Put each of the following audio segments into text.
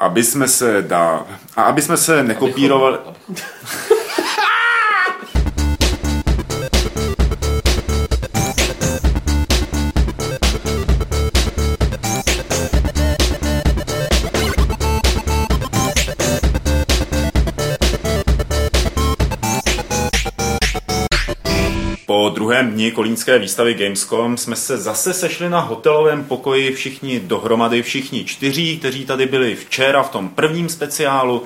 aby jsme se dá, a aby jsme se nekopírovali... Po druhém dni kolínské výstavy Gamescom jsme se zase sešli na hotelovém pokoji všichni dohromady, všichni čtyří, kteří tady byli včera v tom prvním speciálu.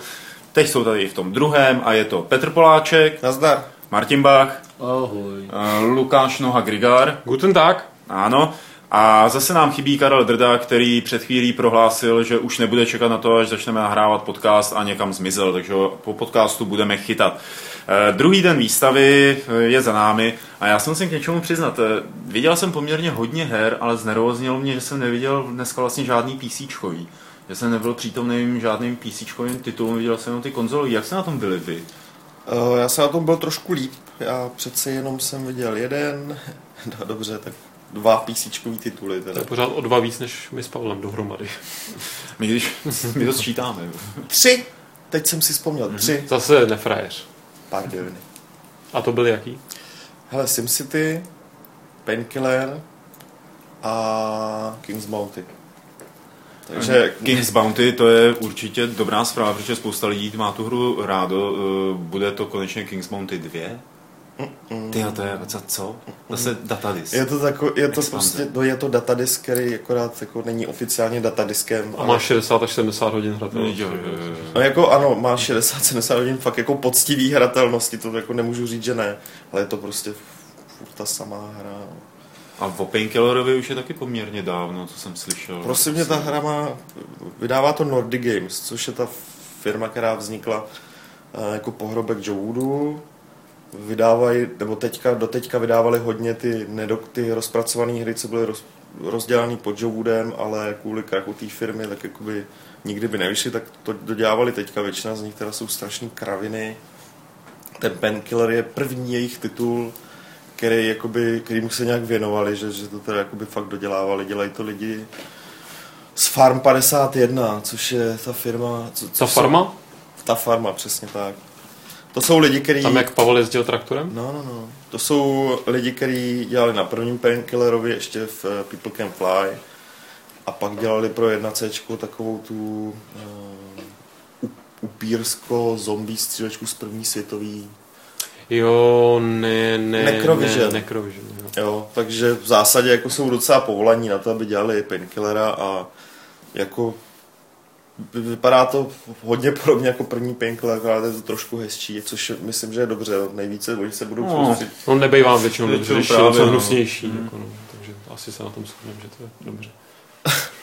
Teď jsou tady v tom druhém a je to Petr Poláček, Nazdar. Martin Bach, Ahoj. eh, Lukáš Noha Grigar, Guten Tag. ano, a zase nám chybí Karel Drda, který před chvílí prohlásil, že už nebude čekat na to, až začneme nahrávat podcast a někam zmizel, takže ho po podcastu budeme chytat. Eh, druhý den výstavy eh, je za námi a já jsem musím k něčemu přiznat. eh, Viděl jsem poměrně hodně her, ale znervoznilo mě, že jsem neviděl dneska vlastně žádný PCčkový. Že jsem nebyl přítomným žádným PCčkovým titulům, viděl jsem jenom ty konzoly. Jak se na tom byli vy? Já jsem na tom byl trošku líp. Já přece jenom jsem viděl jeden, no dobře, tak dva PC tituly To teda. je pořád o dva víc, než my s Pavlem dohromady. My, když, my to sčítáme. Tři! Teď jsem si vzpomněl, tři. Zase nefrajeř. Pardon. A to byl jaký? Hele, SimCity, Painkiller a King's Bounty. Takže King's Bounty to je určitě dobrá zpráva, protože spousta lidí má tu hru rádo. Eh, Bude to konečně King's Bounty 2? Ty to je za co? Zase datadisk. je to, tako, je to Expanze. prostě, no je to datadisk, který akorát jako není oficiálně datadiskem. A má 60 až 70 hodin hratelnosti. jo, jo, jo. No jako ano, má 60-70 hodin fakt jako poctivý hratelnosti, to jako nemůžu říct, že ne, ale je to prostě furt ta samá hra. A o Painkillerovi už je taky poměrně dávno, co jsem slyšel. Prosím mě, ta hra má, vydává to Nordic Games, což je ta firma, která vznikla eh, jako pohrobek Joe Woodu. Vydávají, nebo teďka, do teďka vydávali hodně ty, nedok, ty rozpracované hry, co byly roz, rozdělané pod Joe Woodem, ale kvůli krachu té firmy, tak jakoby nikdy by nevyšly, tak to dodělávali teďka. Většina z nich teda jsou strašný kraviny. Ten Painkiller je první jejich titul, který, jakoby, kterýmu se nějak věnovali, že, že to teda jakoby fakt dodělávali. Dělají to lidi z Farm 51, což je ta firma... Co, co Ta farma? Ta farma, přesně tak. To jsou lidi, kteří... Tam jak Pavel jezdil traktorem? No, no, no. To jsou lidi, kteří dělali na prvním Painkillerovi ještě v eh, People Can Fly a pak dělali pro 1C takovou tu uh, upírsko zombie střílečku z první světový. Jo, ne, ne, Necrovision. ne, Necrovision, jo. Jo, takže v zásadě jako jsou docela povolaní na to, aby dělali Painkillera a jako vypadá to hodně podobně jako první Painkiller, ale je to trošku hezčí, což myslím, že je dobře. Nejvíce oni se budou No. soustředit On nebejvá většinou dobře, Většinou když je právě, něco no. hnusnější. Jako, no. Takže asi se na tom shodneme, že to je dobře.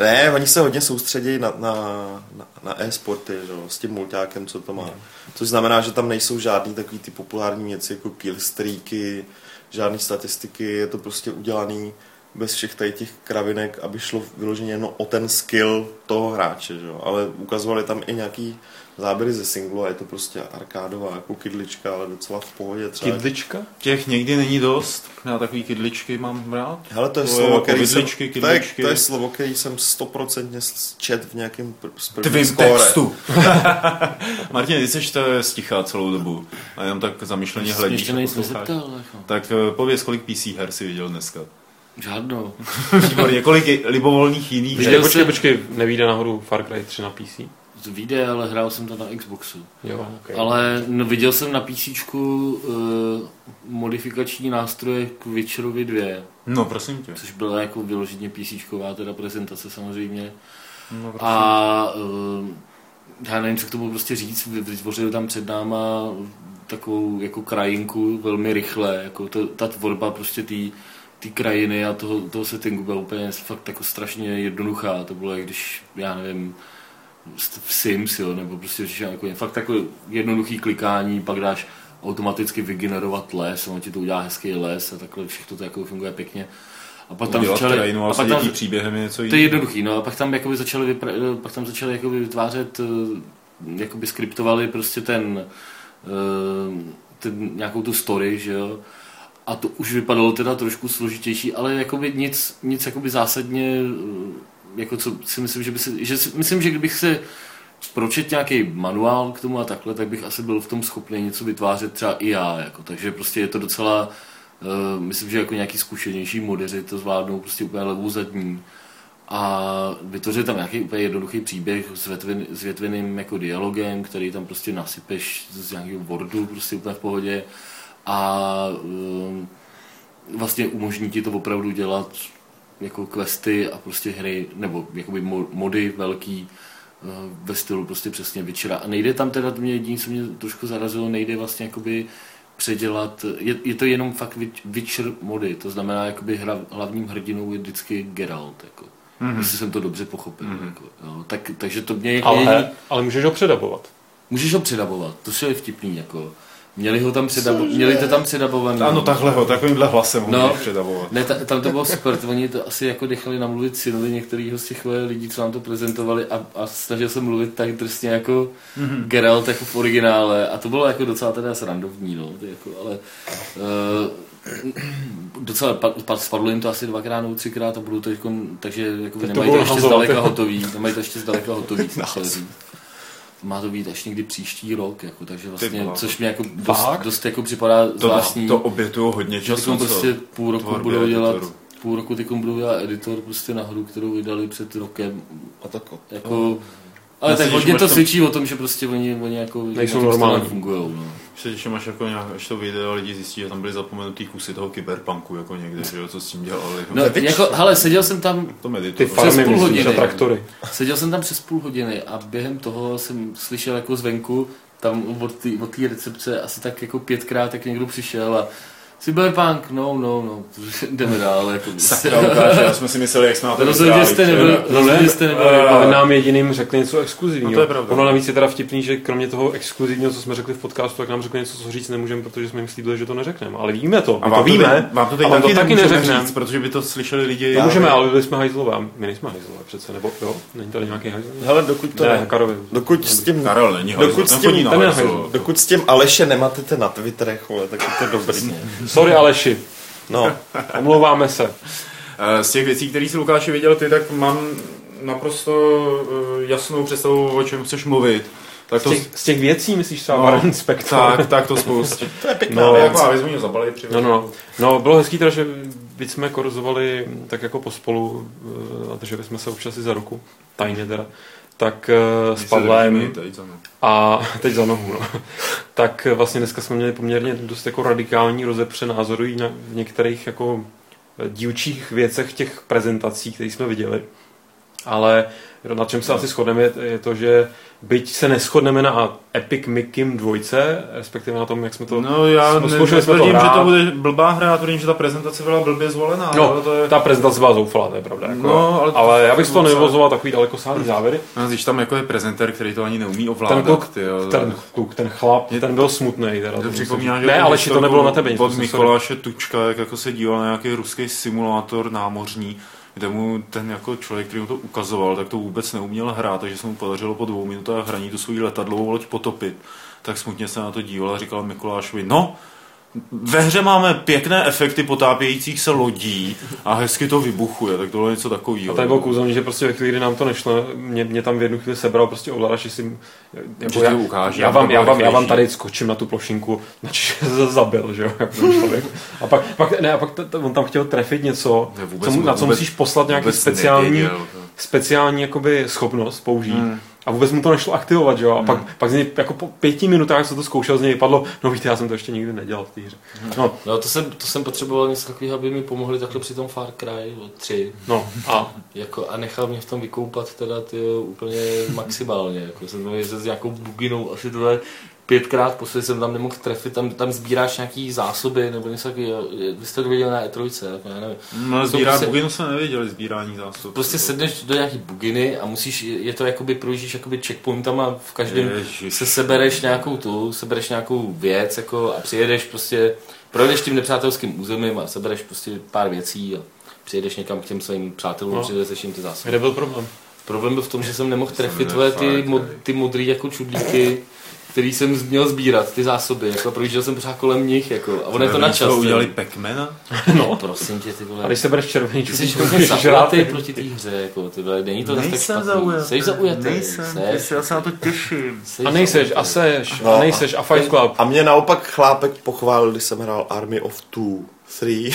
Ne, oni se hodně soustředí na, na, na, na e-sporty, že s tím mulťákem, co to má. Což znamená, že tam nejsou žádný takový ty populární věci jako killstreaky, žádný statistiky, je to prostě udělaný bez všech tady těch kravinek, aby šlo vyloženě jenom o ten skill toho hráče, že jo. Ale ukazovali tam i nějaký záběry ze singlu a je to prostě arkádová jako kydlička, ale docela v pohodě třeba. Kidlička? Těch někdy není dost. Já takový kydličky mám rád. Hele, to je To je slovo, jako který jsem, to, je, to je slovo, který jsem stoprocentně čet v nějakém pr- z první Tvým skóre. textu. Martin, ty jsi to stichá celou dobu. A jenom tak zamyšleně hledíš. Ještě nejsem zeptal, jako. Tak eh, pověz, kolik PC her si viděl dneska. Žádnou. Výborně, kolik je libovolných jiných Viděl, počkej, jsem- počkej, nevíde nahoru Far Cry 3 na PC? To vyjde, ale hrál jsem to na Xboxu. Jo, okay. Ale no, viděl jsem na PC uh, modifikační nástroje k Witcherovi 2, No, prosím tě. což byla jako vyloženě PC teda prezentace samozřejmě. No, prosím. A uh, já nevím, co k tomu prostě říct, Vy- vytvořili tam před náma takovou jako krajinku velmi rychle, jako to, ta tvorba prostě té té krajiny a toho, toho settingu byla úplně fakt jako strašně jednoduchá. To bylo, jak když, já nevím, v Sims, jo, nebo prostě že jako, fakt jako jednoduchý klikání, pak dáš automaticky vygenerovat les, on ti to udělá hezký les a takhle všechno to jako funguje pěkně. A pak tam začali, krajinu a pak tam, příběhem je něco to je jiného. jednoduchý, no a pak tam jakoby začali, vypra- pak tam začali jakoby vytvářet, eh, jakoby skriptovali prostě ten, eh, ten, nějakou tu story, že jo. A to už vypadalo teda trošku složitější, ale jakoby nic, nic jakoby zásadně eh, jako co si myslím, že by se, že si, myslím, že kdybych se pročet nějaký manuál k tomu a takhle, tak bych asi byl v tom schopný něco vytvářet třeba i já, jako, takže prostě je to docela, uh, myslím, že jako nějaký zkušenější modeři to zvládnou prostě úplně levou zadní. A vytvořit tam nějaký úplně jednoduchý příběh s, větvin, s větveným jako dialogem, který tam prostě nasypeš z nějakého Wordu prostě úplně v pohodě a um, vlastně umožní ti to opravdu dělat jako questy a prostě hry, nebo jakoby mody velký uh, ve stylu prostě přesně Witchera. A nejde tam teda, mě jediné, co mě trošku zarazilo, nejde vlastně jakoby předělat, je, je to jenom fakt Witcher mody, to znamená, jakoby hra, hlavním hrdinou je vždycky Geralt, jako. Mm-hmm. Jestli jsem to dobře pochopil. Mm-hmm. Jako, jo. Tak, takže to mě ale, jediný... ale můžeš ho předabovat. Můžeš ho předabovat, to je vtipný. Jako. Měli ho tam předabovat, měli to tam předabovaný. Ano, takhle ho, takovýmhle hlasem no, ho předabovat. Ne, ta, tam to bylo super, oni to asi jako nechali namluvit synovi některého z těch lidí, co nám to prezentovali a, a snažil se mluvit tak drsně jako mm-hmm. Geralt jako v originále a to bylo jako docela teda srandovní, no, jako, ale uh, docela spadlo jim to asi dvakrát nebo třikrát a budou to jako, takže jako to nemají to ještě zdaleka hotový, nemají to ještě zdaleka hotový, má to být až někdy příští rok, jako, takže vlastně, což mě jako dost, dost jako připadá to, zvláštní. To obětují hodně času. prostě půl roku budou dělat, editoru. půl roku teď budou dělat editor prostě na hru, kterou vydali před rokem. A tak jako, oh. Ale tak hodně to svědčí o tom, že prostě oni, oni jako nejsou normální. fungují. No. Se když máš jako nějak, až to vyjde a lidi zjistí, že tam byly zapomenutý kusy toho kyberpunku jako někde, že jo, co s tím dělali. No, jako, hele, seděl jsem tam to ty farmy, půl hodiny. traktory. Seděl jsem tam přes půl hodiny a během toho jsem slyšel jako zvenku, tam od té recepce asi tak jako pětkrát, tak někdo přišel a Cyberpunk, no, no, no, jdeme dál. Jako Sakra ukáže, já jsme si mysleli, jak jsme na to Rozhodně jste nebyli, rozhodně jste nebyli. Ale nám jediným řekli něco exkluzivního. No to je pravda. Ono navíc je teda vtipný, že kromě toho exkluzivního, co jsme řekli v podcastu, tak nám řekli něco, co říct nemůžeme, protože jsme jim slíbili, že to neřekneme. Ale víme to, a my to víme. Vám to, teď taky, to taky neřekneme. protože by to slyšeli lidi. To můžeme, ale byli jsme hajzlové. My nejsme hajzlové přece, nebo jo? Není tady nějaký hajzlové? Hele, dokud to ne, Karovi. Dokud s tím, Karol není dokud s tím, dokud s tím Aleše nemáte na Twitterech, tak je to dobrý. Sorry Aleši. No, omlouváme se. Eh, z těch věcí, které si Lukáši viděl ty, tak mám naprosto eh, jasnou představu, o čem chceš mluvit. Tak to... z, těch, z těch věcí myslíš třeba no, Warren Spector? Tak, tak to spoustu. to je pěkná no, věc. Jako, aby jsme mě zabali no, no. no, bylo hezký teda, že víc jsme korzovali tak jako pospolu eh, a drželi jsme se občas i za ruku, tajně teda tak uh, s Pavlem a teď za nohu, no. tak vlastně dneska jsme měli poměrně dost jako radikální rozepře názorů na, v některých jako dílčích věcech těch prezentací, které jsme viděli. Ale na čem se asi shodneme je, je to, že byť se neschodneme na Epic Mickey dvojce, respektive na tom, jak jsme to No já ne, jsme to že to bude blbá hra, já tvrdím, že ta prezentace byla blbě zvolená. No, to je... ta prezentace byla zoufalá, to je pravda. Jako, no, ale, ale já bych z toho nevyvozoval takový daleko sáhlý závěry. No, když tam jako je prezenter, který to ani neumí ovládat. Ten kluk, tyjo, ten, kluk, ten chlap, je, ten byl smutný. Teda, to připomíná, že ne, ale to nebylo na tebe. Pod Mikoláše Tučka, jak jako se díval na nějaký ruský simulátor námořní, kde mu ten jako člověk, který mu to ukazoval, tak to vůbec neuměl hrát, takže se mu podařilo po dvou minutách hraní tu svou letadlovou loď potopit. Tak smutně se na to díval a říkal Mikulášovi, no, ve hře máme pěkné efekty potápějících se lodí a hezky to vybuchuje, tak to bylo něco takového. A to bylo kůzelný, že prostě ve chvíli, kdy nám to nešlo, mě, mě tam v jednu chvíli sebral prostě ovladač, že si jako já, ukáže, já, vám, já, vám, já vám tady skočím na tu plošinku, načež se zabil, že jo, jako člověk. A pak, pak, ne, a pak t, t, on tam chtěl trefit něco, co, na co musíš poslat nějaký speciální, nevěděl, speciální jakoby schopnost použít. Hmm a vůbec mu to nešlo aktivovat, jo? A hmm. pak, pak z něj jako po pěti minutách, co to zkoušel, z něj padlo, no víte, já jsem to ještě nikdy nedělal v té hře. Hmm. No. no, to, jsem, to jsem potřeboval něco takového, aby mi pomohli takhle při tom Far Cry 3. No, a? jako, a nechal mě v tom vykoupat teda ty úplně maximálně. Jako jsem jezdil s nějakou buginou, asi tohle pětkrát posledně jsem tam nemohl trefit, tam, tam sbíráš nějaký zásoby nebo něco takového. Vy jste to viděli na E3, jako já nevím. No, sbírá prostě, buginu jsme nevěděli, sbírání zásob. Prostě sedneš do nějaký buginy a musíš, je to jakoby projíždíš jakoby checkpointama, v každém Ježiš. se sebereš nějakou tu, sebereš nějakou věc jako a přijedeš prostě, projdeš tím nepřátelským územím a sebereš prostě pár věcí a přijedeš někam k těm svým přátelům, no. přijedeš jim ty zásoby. Kde byl problém? Problém byl v tom, že jsem nemohl trefit tvoje ty, mod, ty modrý jako čudlíky který jsem měl sbírat, ty zásoby, jako projížděl jsem pořád kolem nich, jako, a on je to na čas. udělali Pac-Mana? No, prosím tě, ty vole. A když se bereš červený Ty jsi hodně zaujatý proti té hře, jako, ty vole, není to tak špatný. zaujatý. Jsi zaujatý. Nejsem, Seš, já se na to těším. seš A nejseš, a seš, No, a nejseš, a Fight Club. A mě naopak chlápek pochválil, když jsem hrál Army of Two, Three.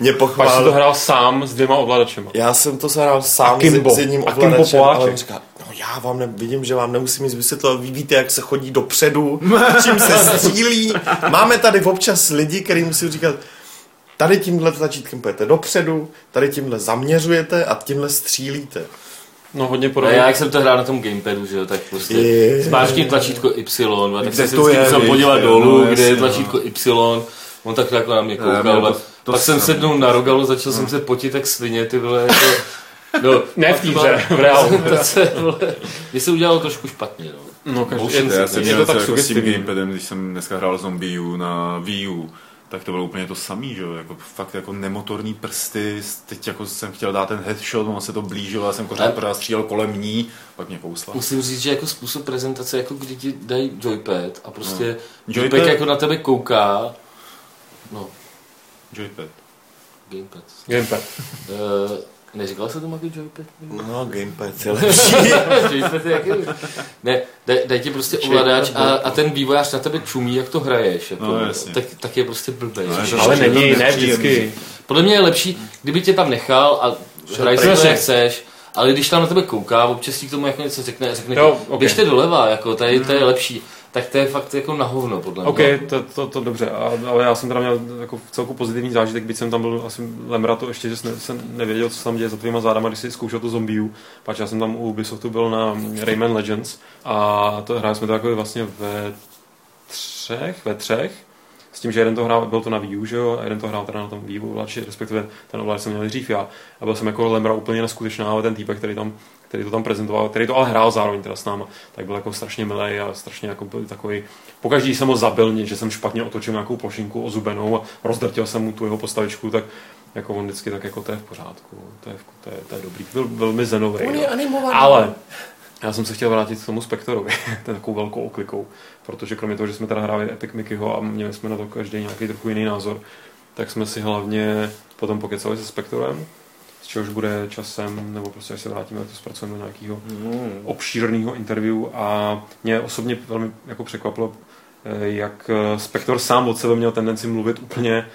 mě Pak jsi to pochválil. hrál sám s dvěma ovladačema. Já jsem to hrál sám s, s jedním A Kimbo ovladačem, ale on říká, já vám ne, vidím, že vám nemusím nic vysvětlovat, vy víte, jak se chodí dopředu, čím se střílí. Máme tady občas lidi, kterým musím říkat, tady tímhle tlačítkem půjdete dopředu, tady tímhle zaměřujete a tímhle střílíte. No hodně A podobně. já, jak jsem to hrál na tom gamepadu, že jo, tak prostě Je. zmáčkni tlačítko Y, a tak jsem se to je, musel podívat dolů, no, kde je jasně, tlačítko Y, on tak jako na mě koukal, to- to pak jsem sednul na rogalu, začal jsem se potit jak svině, ty vole, jako, no, Ne v té hře, v reálu. Mně se udělalo trošku špatně, no. No, každý, Já jsem měl tak jako s tím gamepadem, když jsem dneska hrál Zombie U na Wii U, tak to bylo úplně to samý, že jo, jako fakt jako nemotorní prsty, teď jako jsem chtěl dát ten headshot, on se to blížilo, já jsem pořád, Ale- pořád střílel kolem ní, pak mě kousla. Musím říct, že jako způsob prezentace, jako kdy ti dají joypad a prostě no. Joypad- joypad jako na tebe kouká, no, Joypad. gamepad. Gamepad. Uh, neříkal se tomu jako joypad? No, gamepad je lepší. joypad je jaký? Ne, daj, daj ti prostě ovladač a, a ten vývojář na tebe čumí, jak to hraješ. Jako, No, jasně. tak, tak je prostě blbej. No, je to Ale to není, ne vždycky. Podle mě je lepší, kdyby tě tam nechal a hraj si to, jak chceš, ale když tam na tebe kouká, občas ti k tomu jako něco řekne, řekne Jo, jo, ok. okay. běžte doleva, jako, tady, to je lepší, tak to je fakt jako na hovno, podle mě. OK, to, to, to dobře, a, ale já jsem teda měl jako celku pozitivní zážitek, byť jsem tam byl asi lemra to ještě, že jsem, nevěděl, co se tam děje za tvýma zádama, když si zkoušel to zombiu, pač já jsem tam u Ubisoftu byl na Rayman Legends a to hráli jsme to jako vlastně ve třech, ve třech, s tím, že jeden to hrál, byl to na Wii U, že jo, a jeden to hrál teda na tom Wii U respektive ten ovladač jsem měl dřív já. A byl jsem jako lemra úplně neskutečná, ale ten týpek, který tam který to tam prezentoval, který to ale hrál zároveň teda s náma, tak byl jako strašně milý a strašně jako byl takový. Pokaždý jsem ho zabil, že jsem špatně otočil nějakou plošinku ozubenou a rozdrtil jsem mu tu jeho postavičku, tak jako on vždycky tak jako to je v pořádku, to je, v- to je, to je dobrý. Byl velmi zenový. On je animovaný. Ale já jsem se chtěl vrátit k tomu Spektorovi, ten takovou velkou oklikou, protože kromě toho, že jsme teda hráli Epic Mickeyho a měli jsme na to každý nějaký trochu jiný názor, tak jsme si hlavně potom pokecali se Spektorem, z čehož bude časem, nebo prostě až se vrátíme, to zpracujeme do nějakého obšírného interview. A mě osobně velmi jako překvapilo, eh, jak eh, Spektor sám od sebe měl tendenci mluvit úplně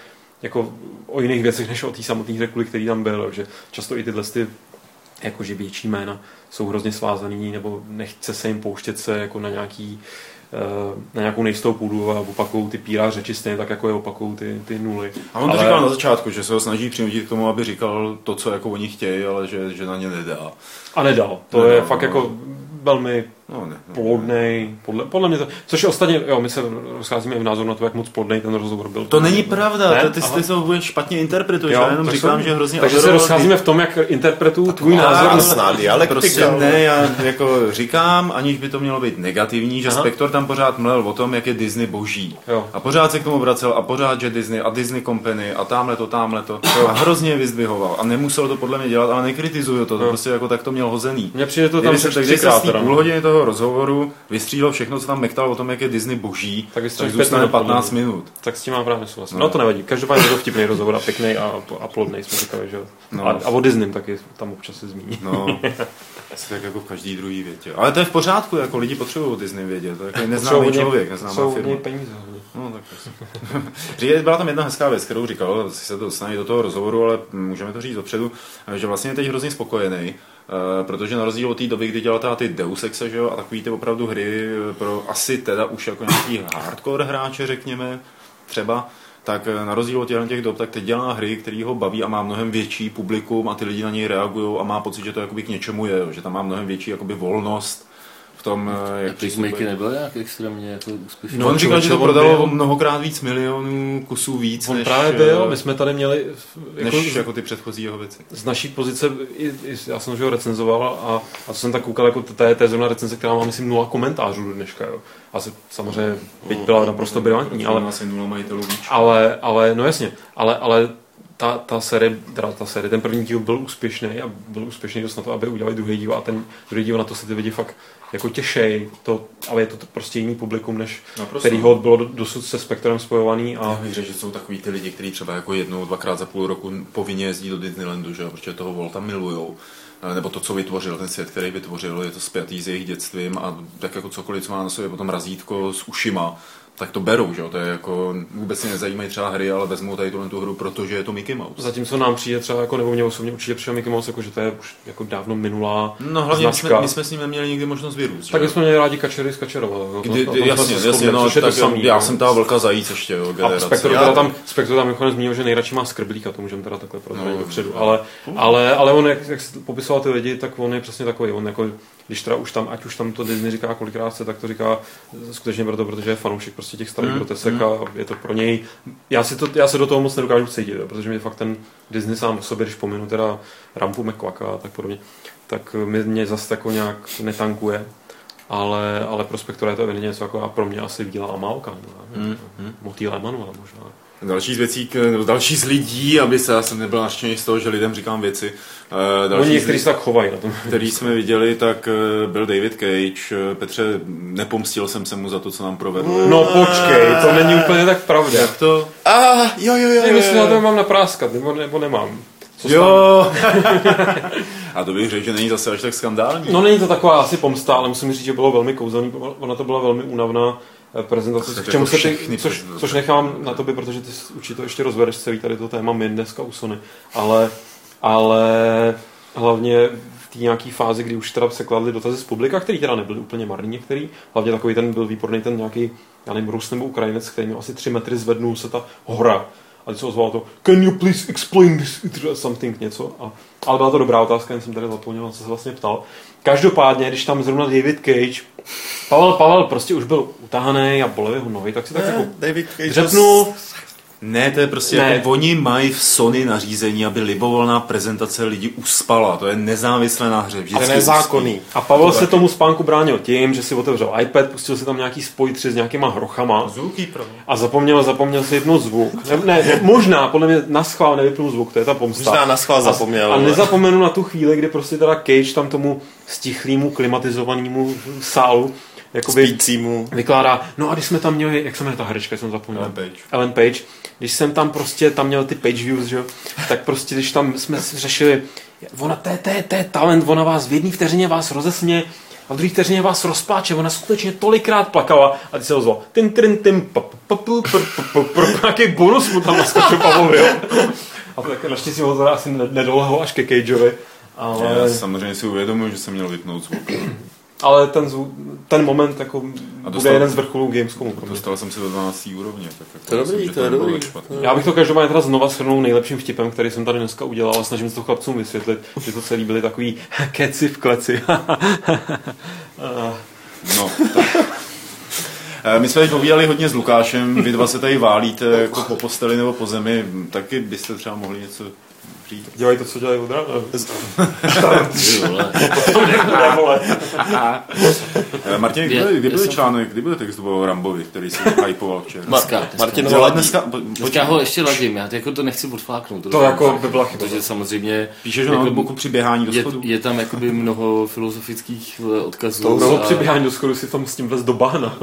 jako o jiných věcech, než o té samotné hře, kvůli který tam byl, že často i tyhle ty jakože větší jména jsou hrozně svázaný, nebo nechce se jim pouštět se jako na nějaký eh, na nějakou nejistou půdu a opakují ty píra řeči stejně tak, jako je opakují ty, ty nuly. A on to Ale- říkal na začátku, že se ho snaží přinutit k tomu, aby říkal to, co jako oni chtějí, ale že, že na ně nedá. A nedal. To Nedal, je no. fakt jako velmi No ne. no. plodnej, podle, podle mě to, což je ostatně, jo, my se rozcházíme i v názoru na to, jak moc plodnej ten rozhovor byl. To není pravda, Ne? to ty, ty to vůbec špatně interpretuješ, Jo, já jenom říkám, jsem- že hrozně Takže se rozcházíme v tom, jak interpretuju tvůj názor. ale- na- Jasná dialektika. Prostě ale- ne, já jako říkám, aniž by to mělo být negativní, že Aha. Spektor tam pořád mlel o tom, jak je Disney boží. Jo. A pořád se k tomu vracel a pořád, že Disney a Disney Company a tamhle to, tamhle to. A hrozně vyzdvihoval. A nemusel to podle mě dělat, ale nekritizuju to, to Jo. prostě jako tak to měl hozený. Mně přijde to tam Kdyby se, se půl hodiny toho rozhovoru vystřídal všechno, co tam mektal o tom, jak je Disney boží, Tak tak, zůstane minut, podle 15 mě. minut. Tak s tím mám právě nesouhlas. No. No. to nevadí. Každopádně je to vtipný rozhovor a pěkný a, a plodný, jsme říkali, že. No. A, a o Disney taky tam občas se zmíní. No, asi tak jako v každý druhý větě. Ale to je v pořádku, jako lidi potřebují o Disney vědět. To je jako Jsou neznámý hodně- člověk, Jsou neznámá hodně firma. peníze. No, tak byla tam jedna hezká věc, kterou říkal, asi se to dostane do toho rozhovoru, ale můžeme to říct dopředu, že vlastně je teď hrozně spokojený, protože na rozdíl od té doby, kdy dělal teda ty Deus Exe, že jo, a takový ty opravdu hry eh, pro asi teda už jako nějaký hardcore hráče, řekněme, třeba, tak eh, na rozdíl od těch dob, tak teď dělá hry, který ho baví a má mnohem větší publikum a ty lidi na něj reagují a má pocit, že to jakoby k něčemu je, že tam má mnohem větší jakoby volnost v tom, eh, jak Peacemaker přistupuje. nebyl nějak extrémně jako úspěšný. No, on říkal, že to prodalo byl- mnohokrát víc milionů kusů víc, On než, právě eh, byl, my jsme tady měli jako, než jako ty předchozí jeho věci. z naší pozice, i, i, já jsem ho recenzoval a, a co jsem tak koukal, jako to je, to je zrovna recenze, která má myslím nula komentářů do dneška, jo. Asi samozřejmě byť byla naprosto brilantní, ale asi nula majitelů víc. Ale, ale, no jasně, ale, ale ta, ta série, teda ta série, ten první díl byl úspěšný a byl úspěšný dost na to, aby udělali druhý díl a ten druhý díl na to se ty lidi fakt jako těšej, to, ale je to prostě jiný publikum, než no, prostě. který ho bylo dosud se spektrem spojovaný. A... Já bych řekl, že jsou takový ty lidi, kteří třeba jako jednou, dvakrát za půl roku povinně jezdí do Disneylandu, že? protože toho Volta milujou nebo to, co vytvořil, ten svět, který vytvořil, je to spjatý s jejich dětstvím a tak jako cokoliv, co má na sobě potom razítko s ušima, tak to berou, že jo? To je jako, vůbec si nezajímají třeba hry, ale vezmou tady tuhle tu hru, protože je to Mickey Mouse. Zatímco nám přijde třeba, jako, nebo mě osobně určitě přišel Mickey Mouse, jako, že to je už jako dávno minulá No hlavně my jsme, my jsme, s ním neměli nikdy možnost vyrůst. Tak jsme měli rádi kačery z kačerova. No, Kdy, to, jasně, jasně, no, tak, samý, já no. jsem ta velká zajíc ještě, jo, generace. A Spektru teda tam, Spektru tam mimochodem zmínil, že nejradši má skrblíka, to můžeme teda takhle prozradit no, dopředu, ale, ale, ale on, jak, jak popisoval ty lidi, tak on je přesně takový, on jako když teda už tam, ať už tam to Disney říká kolikrát se, tak to říká skutečně proto, protože je fanoušek prostě těch starých mm. grotesek mm. a je to pro něj, já, si to, já se do toho moc nedokážu cítit, protože mi fakt ten Disney sám o sobě, když pominu teda Rampu McQuacka a tak podobně, tak mě, mě zase jako nějak netankuje ale, ale pro Spektora je to evidentně něco jako a pro mě asi Víla a Málka, mm, mm. Motýl Emanuel možná. Další z věcí, další z lidí, aby se, já jsem nebyl naštěný z toho, že lidem říkám věci. Uh, další Oni kteří se tak chovají na tom. Který jsme viděli, tak uh, byl David Cage. Uh, Petře, nepomstil jsem se mu za to, co nám provedl. No počkej, to není úplně tak pravda. Jak to? A ah, jo, jo, jo. Nevím, jestli na to mám napráskat, nebo, nebo nemám. Co jo. a to bych řekl, že není zase až tak skandální. No není to taková asi pomsta, ale musím říct, že bylo velmi kouzelný. Ona to byla velmi únavná Eh, prezentaci, k čemu jako se ty, což, což nechám na tobě, protože ty určitě to ještě rozvedeš celý tady to téma my dneska u Sony, ale, ale hlavně v té nějaké fázi, kdy už teda se kladly dotazy z publika, který teda nebyly úplně marný některý, hlavně takový ten byl výborný ten nějaký, já nevím, Rus nebo Ukrajinec, který měl asi tři metry zvednul se ta hora a teď se ozvalo to, can you please explain this, something, něco. A, ale byla to dobrá otázka, jen jsem tady zapomněl, co se vlastně ptal. Každopádně, když tam zrovna David Cage, Pavel, Pavel prostě už byl utahaný a bolely ho nohy, tak si tak jako David Cage dřepnul, ne, to je prostě ne. jako oni mají v Sony nařízení, aby libovolná prezentace lidi uspala. To je nezávislé na hře. To je nezákonný. A Pavel to se tomu spánku bránil tím, že si otevřel iPad, pustil si tam nějaký spojitři s nějakýma hrochama. pro. A zapomněl, zapomněl si jednu zvuk. Ne, ne, možná, podle mě na schvál nevypnul zvuk, to je ta pomsta. Možná na schvál zapomněl. A, a nezapomenu na tu chvíli, kdy prostě teda Cage tam tomu stichlýmu klimatizovanému sálu jakoby Spícímu. vykládá, no a když jsme tam měli, jak se jmenuje ta herečka, jsem zapomněl. Ellen Page. Ellen Page. Když jsem tam prostě, tam měl ty page views, že? tak prostě, když tam jsme řešili, ona, to je, to je, to je talent, ona vás v jedné vteřině vás rozesmě, a v druhé vteřině vás rozpláče. Ona skutečně tolikrát plakala a ty se ozval. Tin, tin, tin, nějaký bonus mu tam naskočil Pavlovi, jo. A to tak naštěstí ho asi nedolehlo až ke Cageovi. Ale... Já samozřejmě si uvědomuji, že jsem měl vypnout zvuk. Ale ten, zvuk, ten moment jako a dostal, bude jeden z vrcholů Gamescomu. Dostal jsem se do 12. úrovně. Tak jako to je dobrý, to je dobrý. Já bych to každopádně teda znova shrnul nejlepším vtipem, který jsem tady dneska udělal a snažím se to chlapcům vysvětlit, že to celý byly takový keci v kleci. no, tak. Eh, my jsme teď povídali hodně s Lukášem, vy dva se tady válíte jako po posteli nebo po zemi, taky byste třeba mohli něco přijít. Dělají to, co dělají od rána. Martin, kdy, kdy byl článek, kdy byl text o Rambovi, který si hypoval včera? Dneska, Martin ho dneska, dneska ho ještě ladím, já to jako to nechci odfláknout. To, to jako by byla chyba. Protože samozřejmě... Píšeš jako, na notebooku při běhání do schodu? Je, je tam jakoby mnoho filozofických odkazů. To mnoho při běhání do schodu si tam s tím vlez do bahna.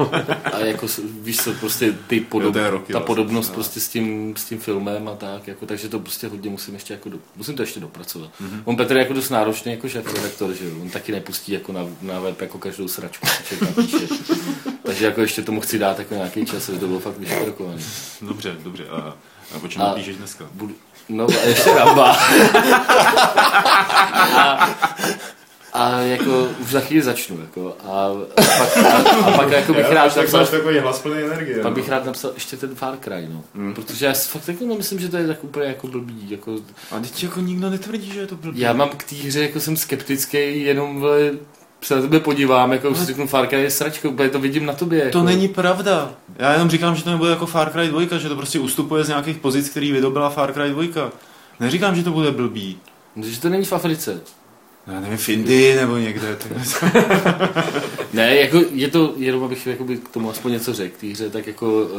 a jako víš co, prostě ty podob, ta vlastně, podobnost prostě s tím, s tím filmem a tak, jako, takže to prostě hodně musím ještě jako do, musím to ještě dopracovat. Mm-hmm. On Petr je jako dost náročný jako šéf redaktor, že on taky nepustí jako na, na web jako každou sračku, co napíše. Takže jako ještě tomu chci dát jako nějaký čas, aby to bylo fakt vyšperkovaný. Dobře, dobře. A, a po čem a, píšeš dneska? Budu, no a ještě Ramba. a, a jako už za chvíli začnu. Jako, a, a, pak, a, a pak jako bych rád napsal... Tak takový hlas plný energie. Pak no. bych rád napsal ještě ten Far Cry, no. Mm. Protože já fakt jako myslím, že to je tak úplně jako blbý. Jako... A teď jako nikdo netvrdí, že je to blbý. Já mám k té hře jako jsem skeptický, jenom vle, se na tebe podívám, jako no. si řeknu Far Cry je sračka, úplně to vidím na tobě. Jako. To není pravda. Já jenom říkám, že to nebude jako Far Cry 2, že to prostě ustupuje z nějakých pozic, který vydobila Far Cry 2. Neříkám, že to bude blbý. Že to není v Africe já nevím, v Indii nebo někde. ne, jako je to, jenom abych jakoby, k tomu aspoň něco řekl, té hře, tak jako uh,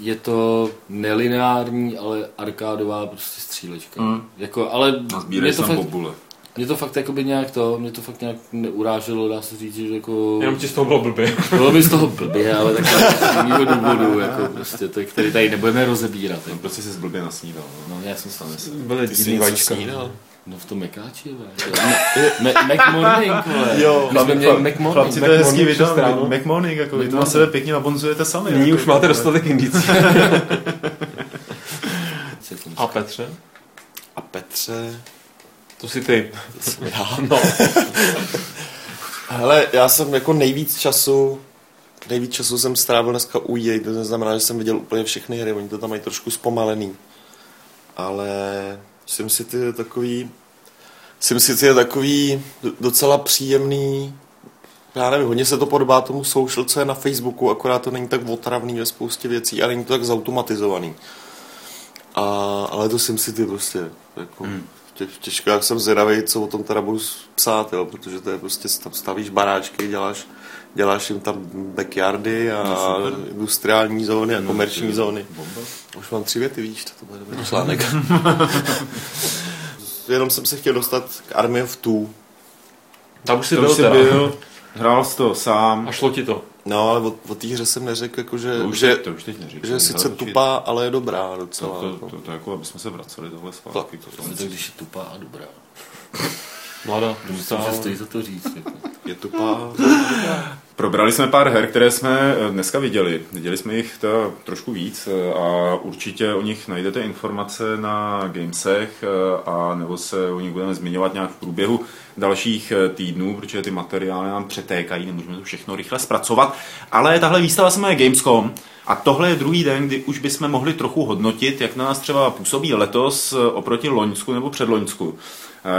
je to nelineární, ale arkádová prostě střílečka. Mm. Jako, ale mě to, fakt, bobule. mě to fakt jakoby nějak to, mě to fakt nějak neuráželo, dá se říct, že jako... Jenom ti z toho bylo blbě. Bylo mi z toho blbě, ale tak z jiného důvodu, jako prostě, to, který tady nebudeme rozebírat. No, prostě jsi zblbě nasnídal. No, já jsem tam Byly divný vajíčka. No v tom Mekáči, McMorning, vole. Jo, my jsme měli McMorning. Chlapci, to je hezký video, McMorning, jako vy to na sebe pěkně nabonzujete sami. Nyní už máte dostatek indicí. A Petře? A Petře? To jsi ty. To jsem já. No. Hele, já jsem jako nejvíc času nejvíc času jsem strávil dneska u EA, to znamená, že jsem viděl úplně všechny hry, oni to tam mají trošku zpomalený. Ale SimCity je takový SimCity je takový docela příjemný já nevím, hodně se to podobá tomu social, co je na Facebooku, akorát to není tak otravný ve spoustě věcí a není to tak zautomatizovaný. A, ale to SimCity prostě, jako, hmm. tě, těžko, jak jsem zvědavý, co o tom teda budu psát, jo, protože to je prostě, tam stavíš baráčky, děláš, děláš jim tam backyardy a no, industriální zóny a no, komerční zóny. Už mám tři věty, víš, to bude dobrý článek. Jenom jsem se chtěl dostat k Army of Two. Tam už jsi byl, teda. byl, hrál jsi to sám. A šlo ti to. No, ale o, o té hře jsem neřekl, jako, že, to už, že, to už teď neříkám, že je sice tupá, ale je dobrá docela. To, to, jako. to, to, to, jako, aby jsme se vraceli tohle zpátky. To, to, to, to, když je tupá a dobrá. Myslím, že stojí za to říct. Jako. Je tupá. Probrali jsme pár her, které jsme eh, dneska viděli. Viděli jsme jich to trošku víc eh, a určitě o nich najdete informace na Gamesech eh, a nebo se o nich budeme zmiňovat nějak v průběhu dalších týdnů, protože ty materiály nám přetékají, nemůžeme to všechno rychle zpracovat. Ale tahle výstava se jmenuje Gamescom a tohle je druhý den, kdy už bychom mohli trochu hodnotit, jak na nás třeba působí letos oproti Loňsku nebo předloňsku.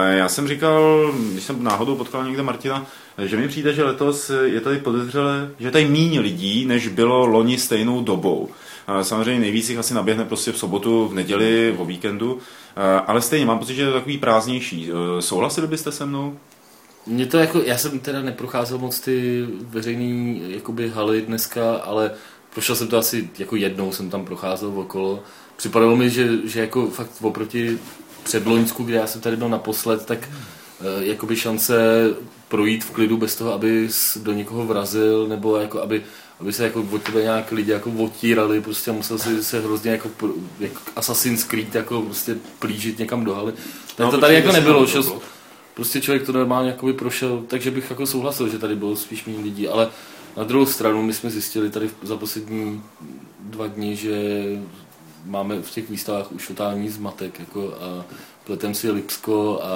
Já jsem říkal, když jsem náhodou potkal někde Martina, že mi přijde, že letos je tady podezřele, že tady méně lidí, než bylo loni stejnou dobou. Samozřejmě nejvíc jich asi naběhne prostě v sobotu, v neděli, o víkendu, ale stejně mám pocit, že je to takový prázdnější. Souhlasili byste se mnou? Mně to jako, já jsem teda neprocházel moc ty veřejné jakoby haly dneska, ale prošel jsem to asi jako jednou, jsem tam procházel okolo. Připadalo mi, že, že jako fakt oproti předloňsku, kde já jsem tady byl naposled, tak uh, jakoby šance projít v klidu bez toho, aby do někoho vrazil, nebo jako aby, aby se jako od tebe nějak lidi jako otírali, prostě musel si se hrozně jako, jako Assassin's Creed jako prostě plížit někam do haly. Tak no, to tady jako nebylo, šel, prostě člověk to normálně jako by prošel, takže bych jako souhlasil, že tady bylo spíš méně lidí, ale na druhou stranu my jsme zjistili tady za poslední dva dny, že máme v těch výstavách už totální zmatek, jako a pletem si Lipsko a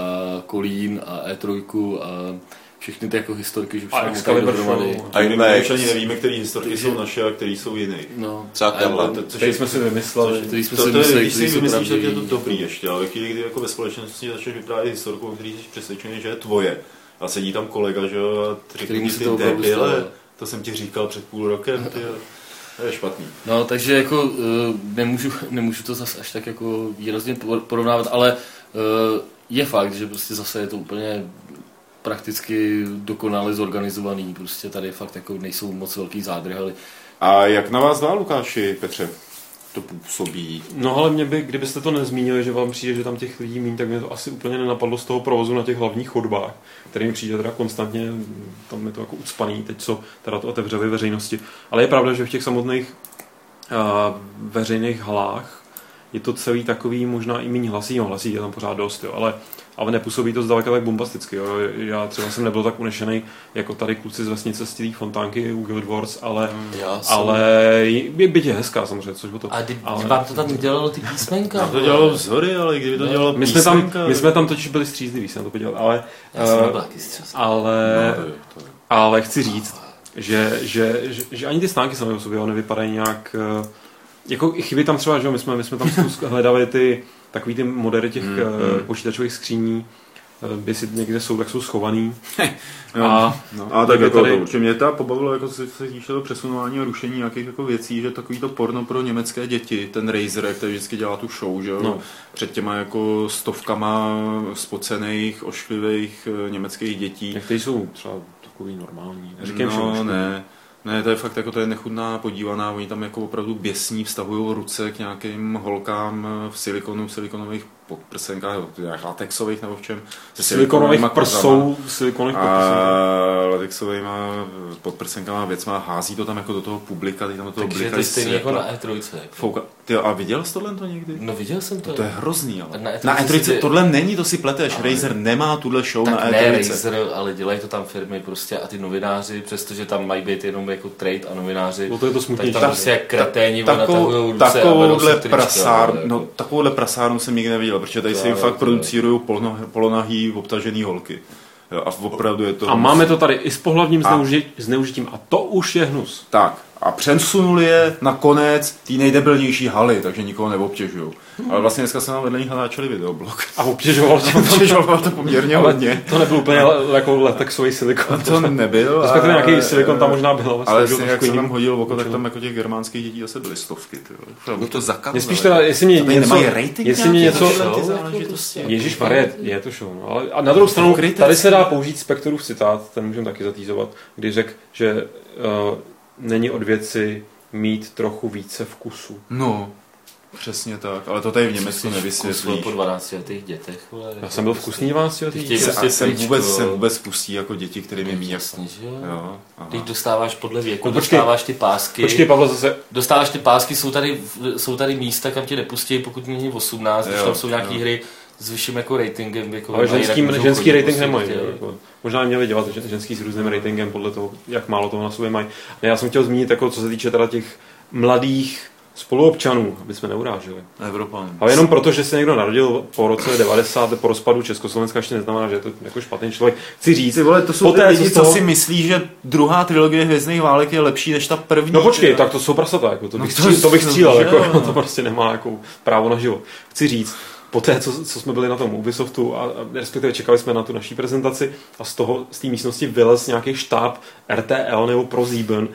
Kolín a E3 a všechny ty jako historky, že všechno tady dohromady. A my už ani nevíme, které historky jsou naše a které jsou jiné. No. Třeba tohle. Což jsme si vymysleli. Což, jsme to, si vymysleli, když si vymyslíš, tak je to dobrý ještě, ale chvíli, kdy jako ve společnosti začneš vyprávět historku, o který jsi přesvědčený, že je tvoje. A sedí tam kolega, že jo, a řekne ty debile, to jsem ti říkal před půl rokem, ty to je špatný. No, takže jako uh, nemůžu, nemůžu to zase až tak jako výrazně porovnávat, ale je fakt, že prostě zase je to úplně prakticky dokonale zorganizovaný. Prostě tady fakt jako nejsou moc velký zádrhaly. A jak na vás dá Lukáši, Petře? to působí. No ale mě by, kdybyste to nezmínili, že vám přijde, že tam těch lidí méně, tak mě to asi úplně nenapadlo z toho provozu na těch hlavních chodbách, který mi přijde teda konstantně, tam je to jako ucpaný, teď co teda to otevřeli veřejnosti. Ale je pravda, že v těch samotných uh, veřejných halách je to celý takový možná i méně hlasí, no hlasí je tam pořád dost, jo, ale ale nepůsobí to zdaleka tak bombasticky. Jo. Já třeba jsem nebyl tak unešený jako tady kluci z vesnice z té fontánky u Guild Wars, ale, Já ale je, byť je hezká samozřejmě, což to. A kdy, ale... vám to tam dělalo ty písmenka? Já to dělalo vzory, ale kdyby to dělalo my jsme, tam, my jsme tam totiž byli střízliví, jsem to podělal, ale, uh, ale, no, to ale chci říct, že, že, že, že, ani ty stánky sami o sobě nevypadají nějak uh, jako chybí tam třeba, že my jsme, my jsme tam hledali ty takový ty modery těch hmm, uh, počítačových skříní, uh, jestli někde jsou, tak jsou schovaný. no, a, no, a tak jako tady... to určitě mě ta pobavilo, jako se, se týče to přesunování a rušení nějakých jako věcí, že takový to porno pro německé děti, ten Razer, který vždycky dělá tu show, že no. před těma jako stovkama spocených, ošklivých uh, německých dětí. Někteří jsou třeba takový normální. Neříkám no, ne. Ne, to je fakt jako to je nechutná podívaná, oni tam jako opravdu běsní, vztahují ruce k nějakým holkám v silikonu, v silikonových podprsenkách, jak latexových nebo v čem. Se silikonových prsou, silikonových a latexovými podprsenkama věcma, hází to tam jako do toho publika, teď tam do toho Takže je to stejný jako na E3. Jako. Fouka. Ty, a viděl jsi tohle to někdy? No viděl jsem to. No, to je hrozný, ale. Na E3, na E3 si... tohle není, to si pleteš. Ale... Razer nemá tuhle show tak na E3. ne Razer, ale dělají to tam firmy prostě a ty novináři, přestože tam mají být jenom jako trade a novináři, no to je to smutnější. tak tam prostě jak kreténi ta, takovou, takovouhle prasár, no, takovouhle prasárnu jsem nikdy neviděl, protože tady se jim fakt producirují polonahý obtažený holky. Jo, a opravdu je to A hnus. máme to tady i s pohlavním a... zneužitím a to už je hnus. Tak, a přesunuli je na konec té nejdebilnější haly, takže nikoho neobtěžují. Ale vlastně dneska se nám vedle nich natáčeli videoblog. A obtěžoval to, obtěžoval to poměrně hodně. To nebyl úplně jako latexový silikon. To nebyl. Respektive nějaký silikon tam možná byl. Ale vlastně, jak jsem tam hodil oko, tak tam jako těch germánských dětí zase byly stovky. No to zakazuje. Nespíš teda, jestli mě něco... rating jestli mě něco... Ježíš Marie, je to show. No. Ale, a na druhou stranu, tady se dá použít Spektorův citát, ten můžeme taky zatýzovat, kdy řekl, že uh, není od věci mít trochu více vkusu. No, Přesně tak, ale to tady v Německu nevysvětlíš. po 12 letých dětech. Vole, Já jsem byl vkusný 12 letých dětech. Prostě jsem vůbec, jsem vůbec vkusný jako děti, které mi míjí. Jasně, že jo. jo Když dostáváš podle věku, no, počkej, dostáváš ty pásky. Počkej, Pavle, zase. Dostáváš ty pásky, jsou tady, jsou tady místa, kam tě nepustí, pokud není 18, když tam jsou nějaké hry, s vyšším jako ratingem. Jako ale ženský, ženský rating prostě nemají. Jako, možná měli dělat ženský s různým ratingem podle toho, jak málo toho na sobě mají. Já jsem chtěl zmínit, jako, co se týče teda těch mladých spoluobčanů, aby jsme neurážili. Evropanů. Ale jenom proto, že se někdo narodil po roce 90. po rozpadu Československa, ještě neznamená, že je to jako špatný člověk. Chci říct, Ty vole, to jsou poté, lidi, co, toho... si myslí, že druhá trilogie Hvězdných válek je lepší než ta první. No počkej, tak to jsou prasata, jako, to, no bych to, stříl, to bych střílel, jako, to prostě nemá jako právo na život. Chci říct, poté, co, co jsme byli na tom Ubisoftu a, a respektive čekali jsme na tu naší prezentaci a z toho, z té místnosti vylez nějaký štáb RTL nebo ProSieben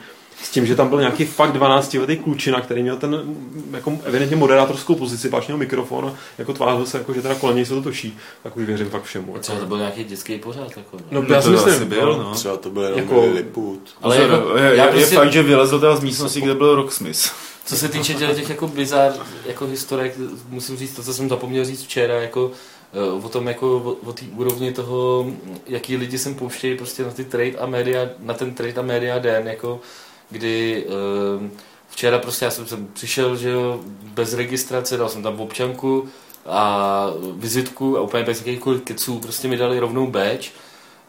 s tím, že tam byl nějaký fakt 12 letý klučina, který měl ten jako evidentně moderátorskou pozici, páč měl mikrofon, jako tvářil se, jako, že teda kolem něj se to točí, tak už věřím fakt všemu. A třeba to byl nějaký dětský pořád. Jako, no, no, já si myslím, byl, no. třeba to byl jenom jako, Lilliput. Ale jako, je, je, prostě, je, fakt, že vylezl teda z místnosti, kde byl Rocksmith. Co se týče těch jako bizar, jako historek, musím říct to, co jsem zapomněl říct včera, jako eh, o tom jako o, o té úrovni toho, jaký lidi sem pouštějí prostě na ty trade a media, na ten trade a media den, jako kdy ehm, včera prostě já jsem sem přišel, že jo, bez registrace, dal jsem tam občanku a vizitku a úplně bez jakýchkoliv keců, prostě mi dali rovnou badge.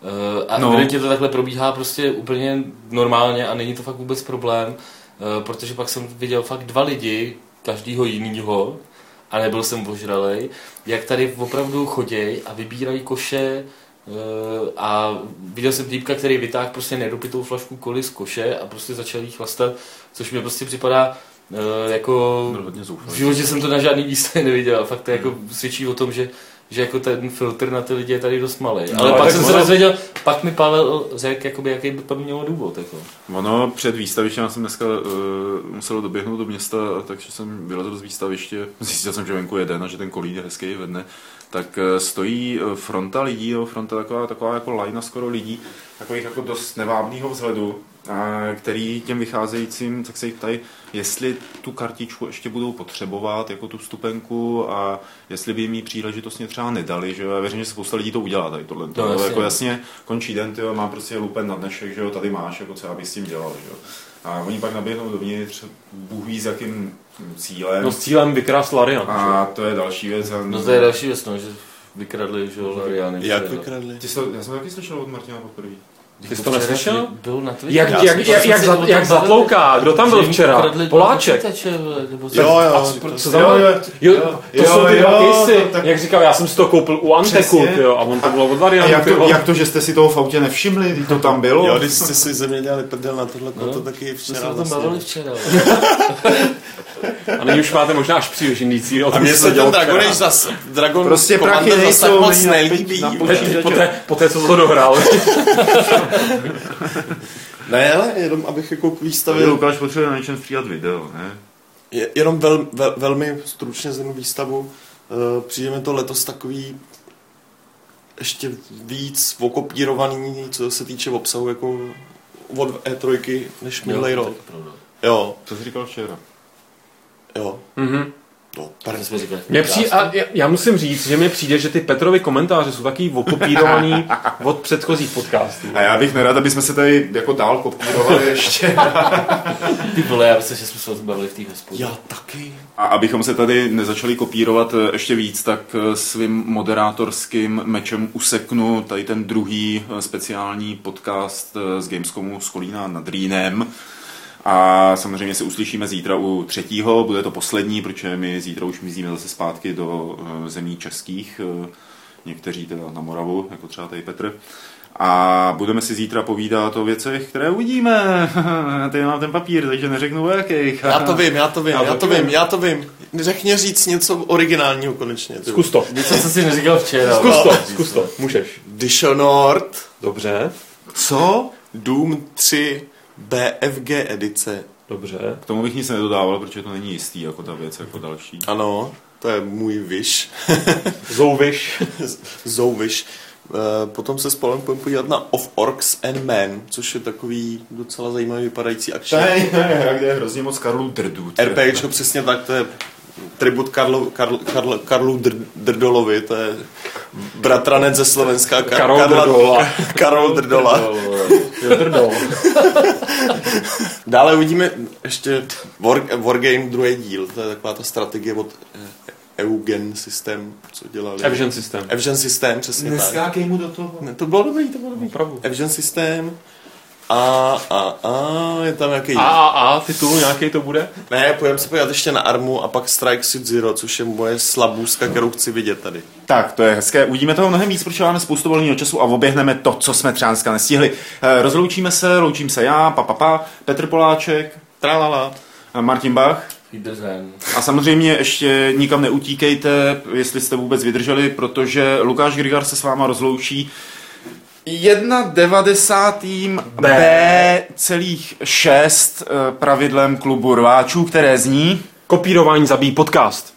Eh, a no. evidentně to takhle probíhá prostě úplně normálně a není to fakt vůbec problém, eh, protože pak jsem viděl fakt dva lidi, každýho jinýho, a nebyl jsem ožralej, jak tady opravdu chodějí a vybírají koše Eh, a viděl jsem týpka, který vytáhl prostě nedopitou flašku koli z koše a prostě začal jí chlastat, což mi prostě připadá uh, jako... V životě jsem to na žádný místě neviděl. Fakt to jako svědčí o tom, že že jako ten filtr na ty lidi je tady dost malý. No, ale, pak jsem ono... se dozvěděl, pak mi Pavel řekl, jakoby, jaký by to mělo důvod. Jako. Ono před výstavištěm jsem dneska uh, musel doběhnout do města, takže jsem vylezl z výstaviště, zjistil jsem, že venku je den a že ten kolín je hezký ve dne, tak uh, stojí fronta lidí, jo, fronta taková, taková jako lajna skoro lidí, takových jako dost nevábného vzhledu který těm vycházejícím, tak se jich ptají, jestli tu kartičku ještě budou potřebovat, jako tu vstupenku a jestli by jim ji příležitostně třeba nedali, že jo, já věřím, že spousta lidí to udělá tady tohle. To, jasně. Jako jasně končí den, ty má prostě lupen na dnešek, že jo, tady máš, jako co bys s tím dělal, že jo. A oni pak naběhnou dovnitř, Bůh ví s jakým cílem. No s cílem vykrást Larian. A že? to je další věc. No to je další věc, no, že vykradli, že jo, Lariany. Jak vykradli? Ty jsi, já jsem taky slyšel od Martina poprvé. Ty jsi to neslyšel? Byl na Jak, jak, jak, jak, jak, za, jak zatlouká? Kdo tam byl včera? Poláček. Jo, jo. Co tam jo, jo, to jsou ty dva kisy. Jak říkal, já jsem si to koupil u Anteku, jo, a on to bylo od variantu. Jak to, jak to, že jste si toho v autě nevšimli, to tam bylo? Jo, když jste si ze mě dělali prdel na tohle, no, to taky včera. jsme to bavili včera. A nyní už máte možná až příliš indící. A mně se ten Dragon Age zase, Dragon prostě prachy nejsou, moc nelíbí. Poté, co to dohrál. ne, ale jenom abych jako výstavil... Lukáš potřebuje na něčem stříhat video, ne? Je, jenom vel, vel, velmi stručně zhrnu výstavu. Uh, přijde mi to letos takový ještě víc okopírovaný, co se týče obsahu, jako od E3 než minulý rok. Pravda. Jo, To jsi říkal včera. jo. Mhm. No, jsme říkali. Mě přijde, a já, já musím říct, že mi přijde, že ty Petrovy komentáře jsou taky okopírovaný od předchozích podcastů. A já bych nerad, aby jsme se tady jako dál kopírovali ještě. Ty vole, já myslím, že jsme se zbavili v té hospodě. já taky. A abychom se tady nezačali kopírovat eh, ještě víc, tak eh, svým moderátorským mečem useknu tady ten druhý eh, speciální podcast z Gamescomu z Kolína nad Rýnem. A samozřejmě se uslyšíme zítra u třetího, bude to poslední, protože my zítra už mizíme zase zpátky do eh, zemí českých, eh, někteří teda na Moravu, jako třeba tady Petr. A budeme si zítra povídat o věcech, které uvidíme. Tady mám ten papír, takže neřeknu o jakých. Já to vím, já to vím, Já já to taky vím, já to vím. Řekni říct něco originálního konečně. ty. Zkus to. Něco, co jsi neříkal včera. Zkus to, zkus to. Můžeš. Dishonored, Dobře, co? Doom 3 BFG edice. dobře. K tomu bych nic nedodával, protože to není jistý jako ta věc, jako další. Ano, to je můj wish. Zouviš. Zouviš. Eh, Potom se spolem půjdeme podívat na Of Orcs and Men, což je takový docela zajímavý vypadající akční. hra, kde je hrozně moc Karlů drdů. RPGčko přesně tak, to je tribut Karlu, Karl, Karl, Karlu Dr, Drdolovi, to je bratranec ze Slovenska. Kar, Karol Karla- Drdola. Karol Drdola. Drdol. Dále uvidíme ještě War, Wargame druhý díl, to je taková ta strategie od eh, Eugen System, co dělali. Evgen systém. Evgen System, přesně tak. Neskákej mu do toho. Ne, to bylo dobrý, to bylo dobrý. Opravdu. Evgen System. A, a, a, je tam nějaký... A, a, a, titul nějaký to bude? Ne, půjdeme se podívat ještě na Armu a pak Strike Suit Zero, což je moje slabůzka, kterou chci vidět tady. Tak, to je hezké. Uvidíme toho mnohem víc, protože máme spoustu volného času a oběhneme to, co jsme třeba dneska nestihli. Eh, Rozloučíme se, loučím se já, pa, pa, pa, Petr Poláček, Tralala. eh, Martin Bach. A samozřejmě ještě nikam neutíkejte, jestli jste vůbec vydrželi, protože Lukáš Grigar se s váma rozloučí 1,90. B celých 6 pravidlem klubu rváčů, které zní... Kopírování zabíjí podcast.